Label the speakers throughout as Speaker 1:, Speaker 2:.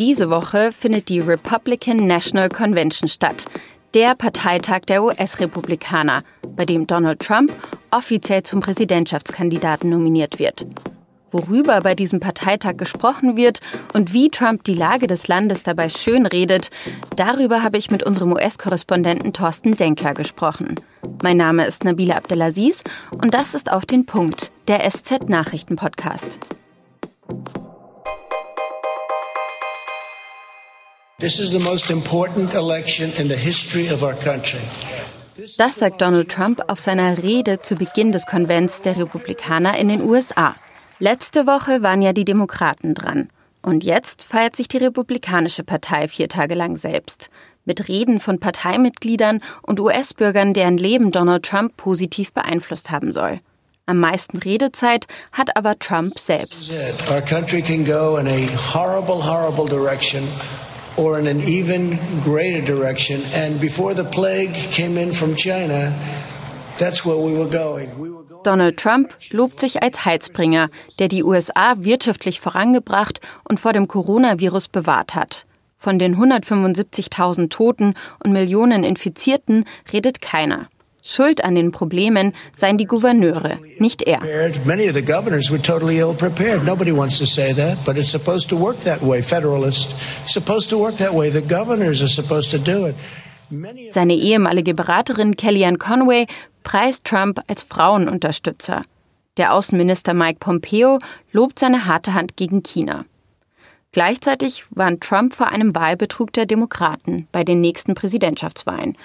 Speaker 1: Diese Woche findet die Republican National Convention statt, der Parteitag der US-Republikaner, bei dem Donald Trump offiziell zum Präsidentschaftskandidaten nominiert wird. Worüber bei diesem Parteitag gesprochen wird und wie Trump die Lage des Landes dabei schönredet, darüber habe ich mit unserem US-Korrespondenten Thorsten Denkler gesprochen. Mein Name ist Nabila Abdelaziz und das ist auf den Punkt, der SZ-Nachrichten-Podcast. Das sagt Donald Trump auf seiner Rede zu Beginn des Konvents der Republikaner in den USA. Letzte Woche waren ja die Demokraten dran. Und jetzt feiert sich die Republikanische Partei vier Tage lang selbst. Mit Reden von Parteimitgliedern und US-Bürgern, deren Leben Donald Trump positiv beeinflusst haben soll. Am meisten Redezeit hat aber Trump selbst. Our country can go in a horrible, horrible direction or in an even greater direction. And before the plague came in from China, that's where we were going. We were Donald Trump lobt sich als Heilsbringer, der die USA wirtschaftlich vorangebracht und vor dem Coronavirus bewahrt hat. Von den 175.000 Toten und Millionen Infizierten redet keiner. Schuld an den Problemen seien die Gouverneure, nicht er. Seine ehemalige Beraterin Kellyanne Conway preist Trump als Frauenunterstützer. Der Außenminister Mike Pompeo lobt seine harte Hand gegen China. Gleichzeitig warnt Trump vor einem Wahlbetrug der Demokraten bei den nächsten Präsidentschaftswahlen.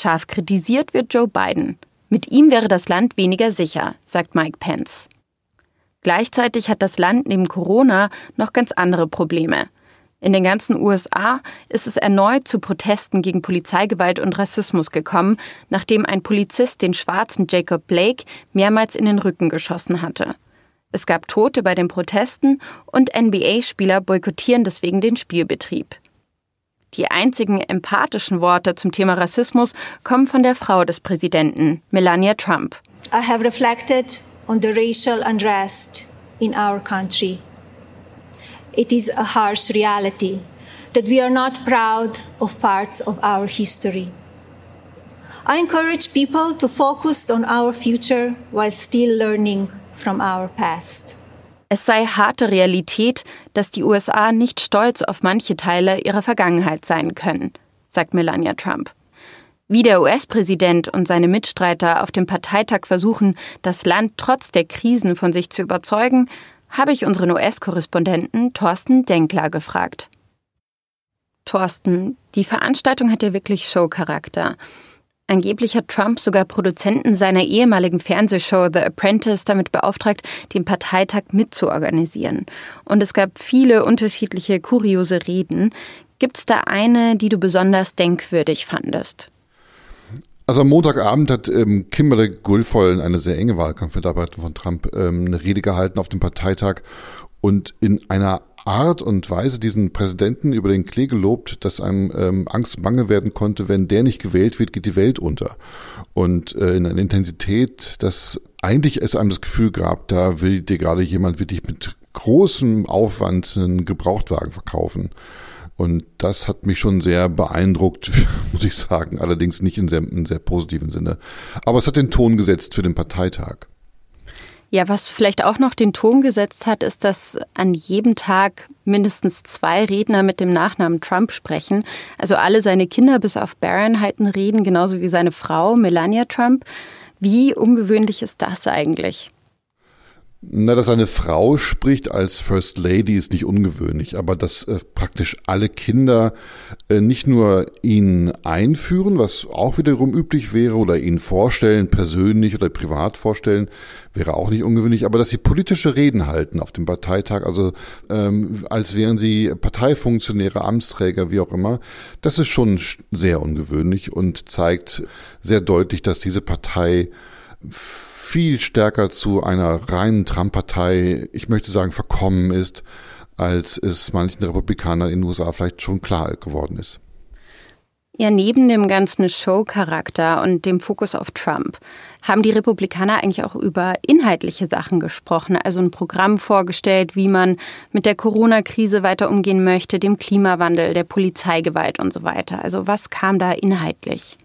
Speaker 1: Scharf kritisiert wird Joe Biden. Mit ihm wäre das Land weniger sicher, sagt Mike Pence. Gleichzeitig hat das Land neben Corona noch ganz andere Probleme. In den ganzen USA ist es erneut zu Protesten gegen Polizeigewalt und Rassismus gekommen, nachdem ein Polizist den schwarzen Jacob Blake mehrmals in den Rücken geschossen hatte. Es gab Tote bei den Protesten und NBA-Spieler boykottieren deswegen den Spielbetrieb. Die einzigen empathischen Worte zum Thema Rassismus kommen von der Frau des Präsidenten, Melania Trump. I have reflected on the racial unrest in our country it is a harsh reality that we are not proud of parts of our history. I encourage people to focus on our future while still learning from our past. Es sei harte Realität, dass die USA nicht stolz auf manche Teile ihrer Vergangenheit sein können, sagt Melania Trump. Wie der US-Präsident und seine Mitstreiter auf dem Parteitag versuchen, das Land trotz der Krisen von sich zu überzeugen, habe ich unseren US-Korrespondenten Thorsten Denkler gefragt. Thorsten, die Veranstaltung hat ja wirklich Showcharakter. Angeblich hat Trump sogar Produzenten seiner ehemaligen Fernsehshow The Apprentice damit beauftragt, den Parteitag mitzuorganisieren. Und es gab viele unterschiedliche kuriose Reden. Gibt es da eine, die du besonders denkwürdig fandest?
Speaker 2: Also am Montagabend hat ähm, Kimberly Guilfoyle, eine sehr enge Wahlkampfmitarbeiterin von Trump, ähm, eine Rede gehalten auf dem Parteitag und in einer Art und Weise diesen Präsidenten über den Klee gelobt, dass einem ähm, Angst bange werden konnte, wenn der nicht gewählt wird, geht die Welt unter. Und äh, in einer Intensität, dass eigentlich es einem das Gefühl gab, da will dir gerade jemand wirklich mit großem Aufwand einen Gebrauchtwagen verkaufen. Und das hat mich schon sehr beeindruckt, muss ich sagen. Allerdings nicht in sehr, in sehr positiven Sinne. Aber es hat den Ton gesetzt für den Parteitag.
Speaker 1: Ja, was vielleicht auch noch den Ton gesetzt hat, ist, dass an jedem Tag mindestens zwei Redner mit dem Nachnamen Trump sprechen. Also alle seine Kinder bis auf Barron halten Reden, genauso wie seine Frau Melania Trump. Wie ungewöhnlich ist das eigentlich?
Speaker 2: Na, dass eine Frau spricht als First Lady ist nicht ungewöhnlich, aber dass äh, praktisch alle Kinder äh, nicht nur ihn einführen, was auch wiederum üblich wäre, oder ihn vorstellen, persönlich oder privat vorstellen, wäre auch nicht ungewöhnlich, aber dass sie politische Reden halten auf dem Parteitag, also ähm, als wären sie Parteifunktionäre, Amtsträger, wie auch immer, das ist schon sehr ungewöhnlich und zeigt sehr deutlich, dass diese Partei viel stärker zu einer reinen Trump-Partei, ich möchte sagen, verkommen ist, als es manchen Republikanern in den USA vielleicht schon klar geworden ist.
Speaker 1: Ja, neben dem ganzen Show-Charakter und dem Fokus auf Trump Haben die Republikaner eigentlich auch über inhaltliche Sachen gesprochen, also ein Programm vorgestellt, wie man mit der Corona-Krise weiter umgehen möchte, dem Klimawandel, der Polizeigewalt und so weiter? Also was kam da inhaltlich?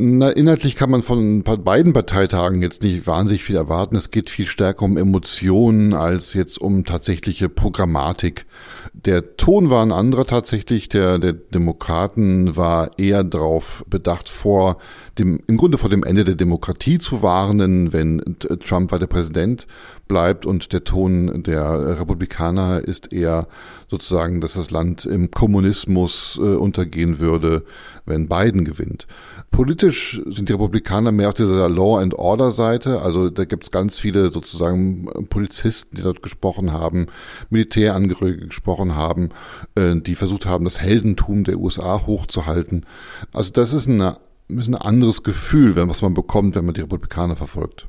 Speaker 2: Na, inhaltlich kann man von beiden Parteitagen jetzt nicht wahnsinnig viel erwarten. Es geht viel stärker um Emotionen als jetzt um tatsächliche Programmatik. Der Ton war ein anderer tatsächlich. Der, der Demokraten war eher darauf bedacht, vor dem, im Grunde vor dem Ende der Demokratie zu warnen, wenn Trump weiter Präsident bleibt. Und der Ton der Republikaner ist eher sozusagen, dass das Land im Kommunismus äh, untergehen würde, wenn Biden gewinnt. Politisch sind die Republikaner mehr auf dieser Law and Order Seite. Also da gibt es ganz viele sozusagen Polizisten, die dort gesprochen haben, Militärangehörige gesprochen haben, äh, die versucht haben, das Heldentum der USA hochzuhalten. Also das ist, eine, ist ein anderes Gefühl, wenn, was man bekommt, wenn man die Republikaner verfolgt.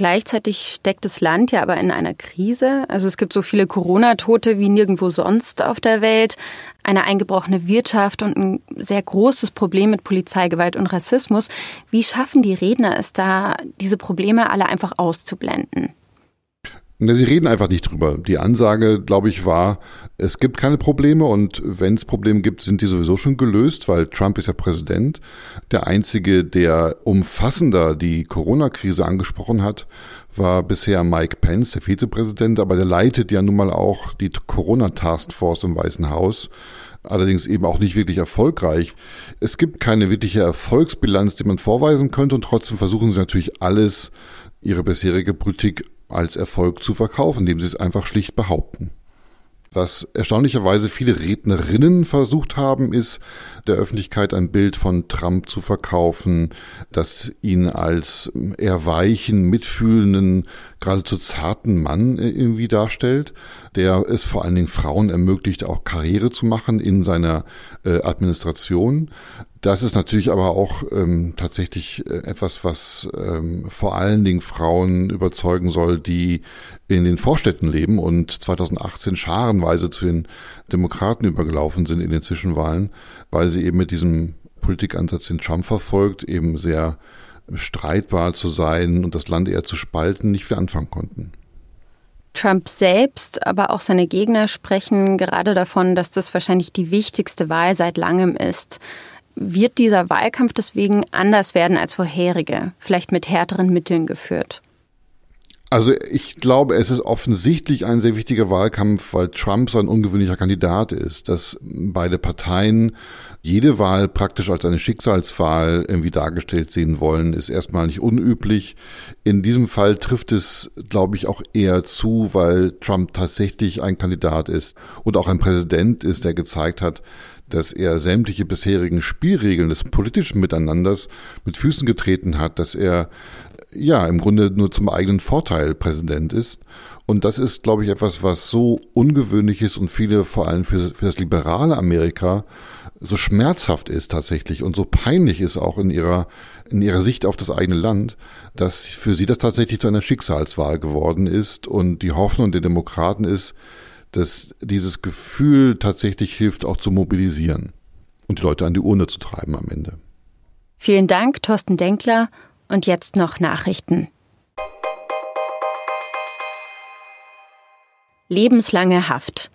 Speaker 1: Gleichzeitig steckt das Land ja aber in einer Krise. Also es gibt so viele Corona-Tote wie nirgendwo sonst auf der Welt, eine eingebrochene Wirtschaft und ein sehr großes Problem mit Polizeigewalt und Rassismus. Wie schaffen die Redner es da, diese Probleme alle einfach auszublenden?
Speaker 2: Sie reden einfach nicht drüber. Die Ansage, glaube ich, war, es gibt keine Probleme und wenn es Probleme gibt, sind die sowieso schon gelöst, weil Trump ist ja Präsident. Der einzige, der umfassender die Corona-Krise angesprochen hat, war bisher Mike Pence, der Vizepräsident, aber der leitet ja nun mal auch die Corona-Taskforce im Weißen Haus allerdings eben auch nicht wirklich erfolgreich. Es gibt keine wirkliche Erfolgsbilanz, die man vorweisen könnte und trotzdem versuchen sie natürlich alles, ihre bisherige Politik als Erfolg zu verkaufen, indem sie es einfach schlicht behaupten. Was erstaunlicherweise viele Rednerinnen versucht haben, ist, der Öffentlichkeit ein Bild von Trump zu verkaufen, das ihn als eher weichen, mitfühlenden, geradezu zarten Mann irgendwie darstellt, der es vor allen Dingen Frauen ermöglicht, auch Karriere zu machen in seiner äh, Administration. Das ist natürlich aber auch ähm, tatsächlich äh, etwas, was ähm, vor allen Dingen Frauen überzeugen soll, die in den Vorstädten leben und 2018 scharenweise zu den Demokraten übergelaufen sind in den Zwischenwahlen, weil sie eben mit diesem Politikansatz, den Trump verfolgt, eben sehr streitbar zu sein und das Land eher zu spalten, nicht viel anfangen konnten.
Speaker 1: Trump selbst, aber auch seine Gegner sprechen gerade davon, dass das wahrscheinlich die wichtigste Wahl seit langem ist. Wird dieser Wahlkampf deswegen anders werden als vorherige, vielleicht mit härteren Mitteln geführt?
Speaker 2: Also ich glaube, es ist offensichtlich ein sehr wichtiger Wahlkampf, weil Trump so ein ungewöhnlicher Kandidat ist, dass beide Parteien jede Wahl praktisch als eine Schicksalswahl irgendwie dargestellt sehen wollen, ist erstmal nicht unüblich. In diesem Fall trifft es, glaube ich, auch eher zu, weil Trump tatsächlich ein Kandidat ist und auch ein Präsident ist, der gezeigt hat, dass er sämtliche bisherigen Spielregeln des politischen Miteinanders mit Füßen getreten hat, dass er ja im Grunde nur zum eigenen Vorteil Präsident ist. Und das ist, glaube ich, etwas, was so ungewöhnlich ist und viele, vor allem für, für das liberale Amerika, so schmerzhaft ist tatsächlich und so peinlich ist auch in ihrer, in ihrer Sicht auf das eigene Land, dass für sie das tatsächlich zu einer Schicksalswahl geworden ist. Und die Hoffnung der Demokraten ist, dass dieses Gefühl tatsächlich hilft, auch zu mobilisieren und die Leute an die Urne zu treiben am Ende.
Speaker 1: Vielen Dank, Thorsten Denkler. Und jetzt noch Nachrichten. Lebenslange Haft.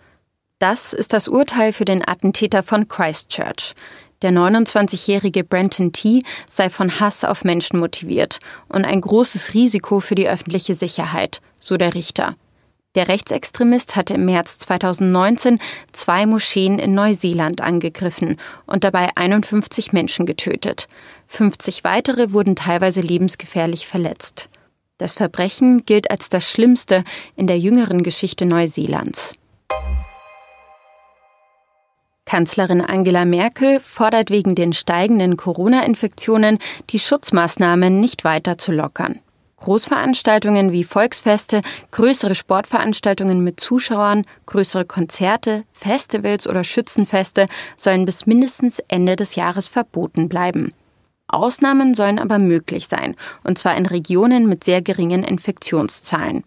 Speaker 1: Das ist das Urteil für den Attentäter von Christchurch. Der 29-jährige Brenton T. sei von Hass auf Menschen motiviert und ein großes Risiko für die öffentliche Sicherheit, so der Richter. Der Rechtsextremist hatte im März 2019 zwei Moscheen in Neuseeland angegriffen und dabei 51 Menschen getötet. 50 weitere wurden teilweise lebensgefährlich verletzt. Das Verbrechen gilt als das schlimmste in der jüngeren Geschichte Neuseelands. Kanzlerin Angela Merkel fordert wegen den steigenden Corona-Infektionen die Schutzmaßnahmen nicht weiter zu lockern. Großveranstaltungen wie Volksfeste, größere Sportveranstaltungen mit Zuschauern, größere Konzerte, Festivals oder Schützenfeste sollen bis mindestens Ende des Jahres verboten bleiben. Ausnahmen sollen aber möglich sein, und zwar in Regionen mit sehr geringen Infektionszahlen.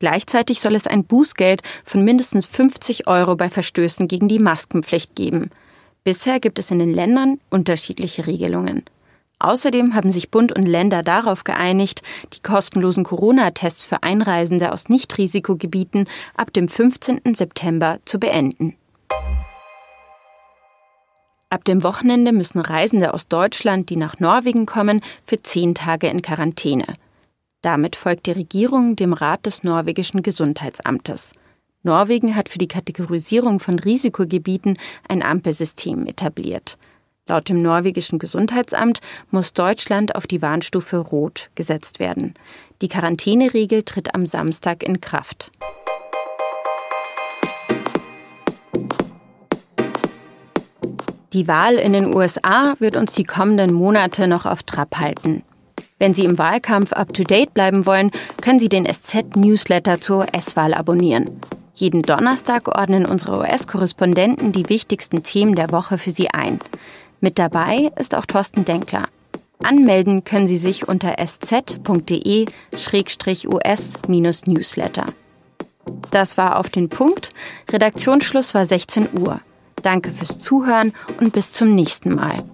Speaker 1: Gleichzeitig soll es ein Bußgeld von mindestens 50 Euro bei Verstößen gegen die Maskenpflicht geben. Bisher gibt es in den Ländern unterschiedliche Regelungen. Außerdem haben sich Bund und Länder darauf geeinigt, die kostenlosen Corona-Tests für Einreisende aus Nichtrisikogebieten ab dem 15. September zu beenden. Ab dem Wochenende müssen Reisende aus Deutschland, die nach Norwegen kommen, für zehn Tage in Quarantäne. Damit folgt die Regierung dem Rat des norwegischen Gesundheitsamtes. Norwegen hat für die Kategorisierung von Risikogebieten ein Ampelsystem etabliert. Laut dem norwegischen Gesundheitsamt muss Deutschland auf die Warnstufe Rot gesetzt werden. Die Quarantäneregel tritt am Samstag in Kraft. Die Wahl in den USA wird uns die kommenden Monate noch auf Trab halten. Wenn Sie im Wahlkampf up-to-date bleiben wollen, können Sie den SZ-Newsletter zur US-Wahl abonnieren. Jeden Donnerstag ordnen unsere US-Korrespondenten die wichtigsten Themen der Woche für Sie ein. Mit dabei ist auch Thorsten Denkler. Anmelden können Sie sich unter sz.de-us-newsletter. Das war auf den Punkt. Redaktionsschluss war 16 Uhr. Danke fürs Zuhören und bis zum nächsten Mal.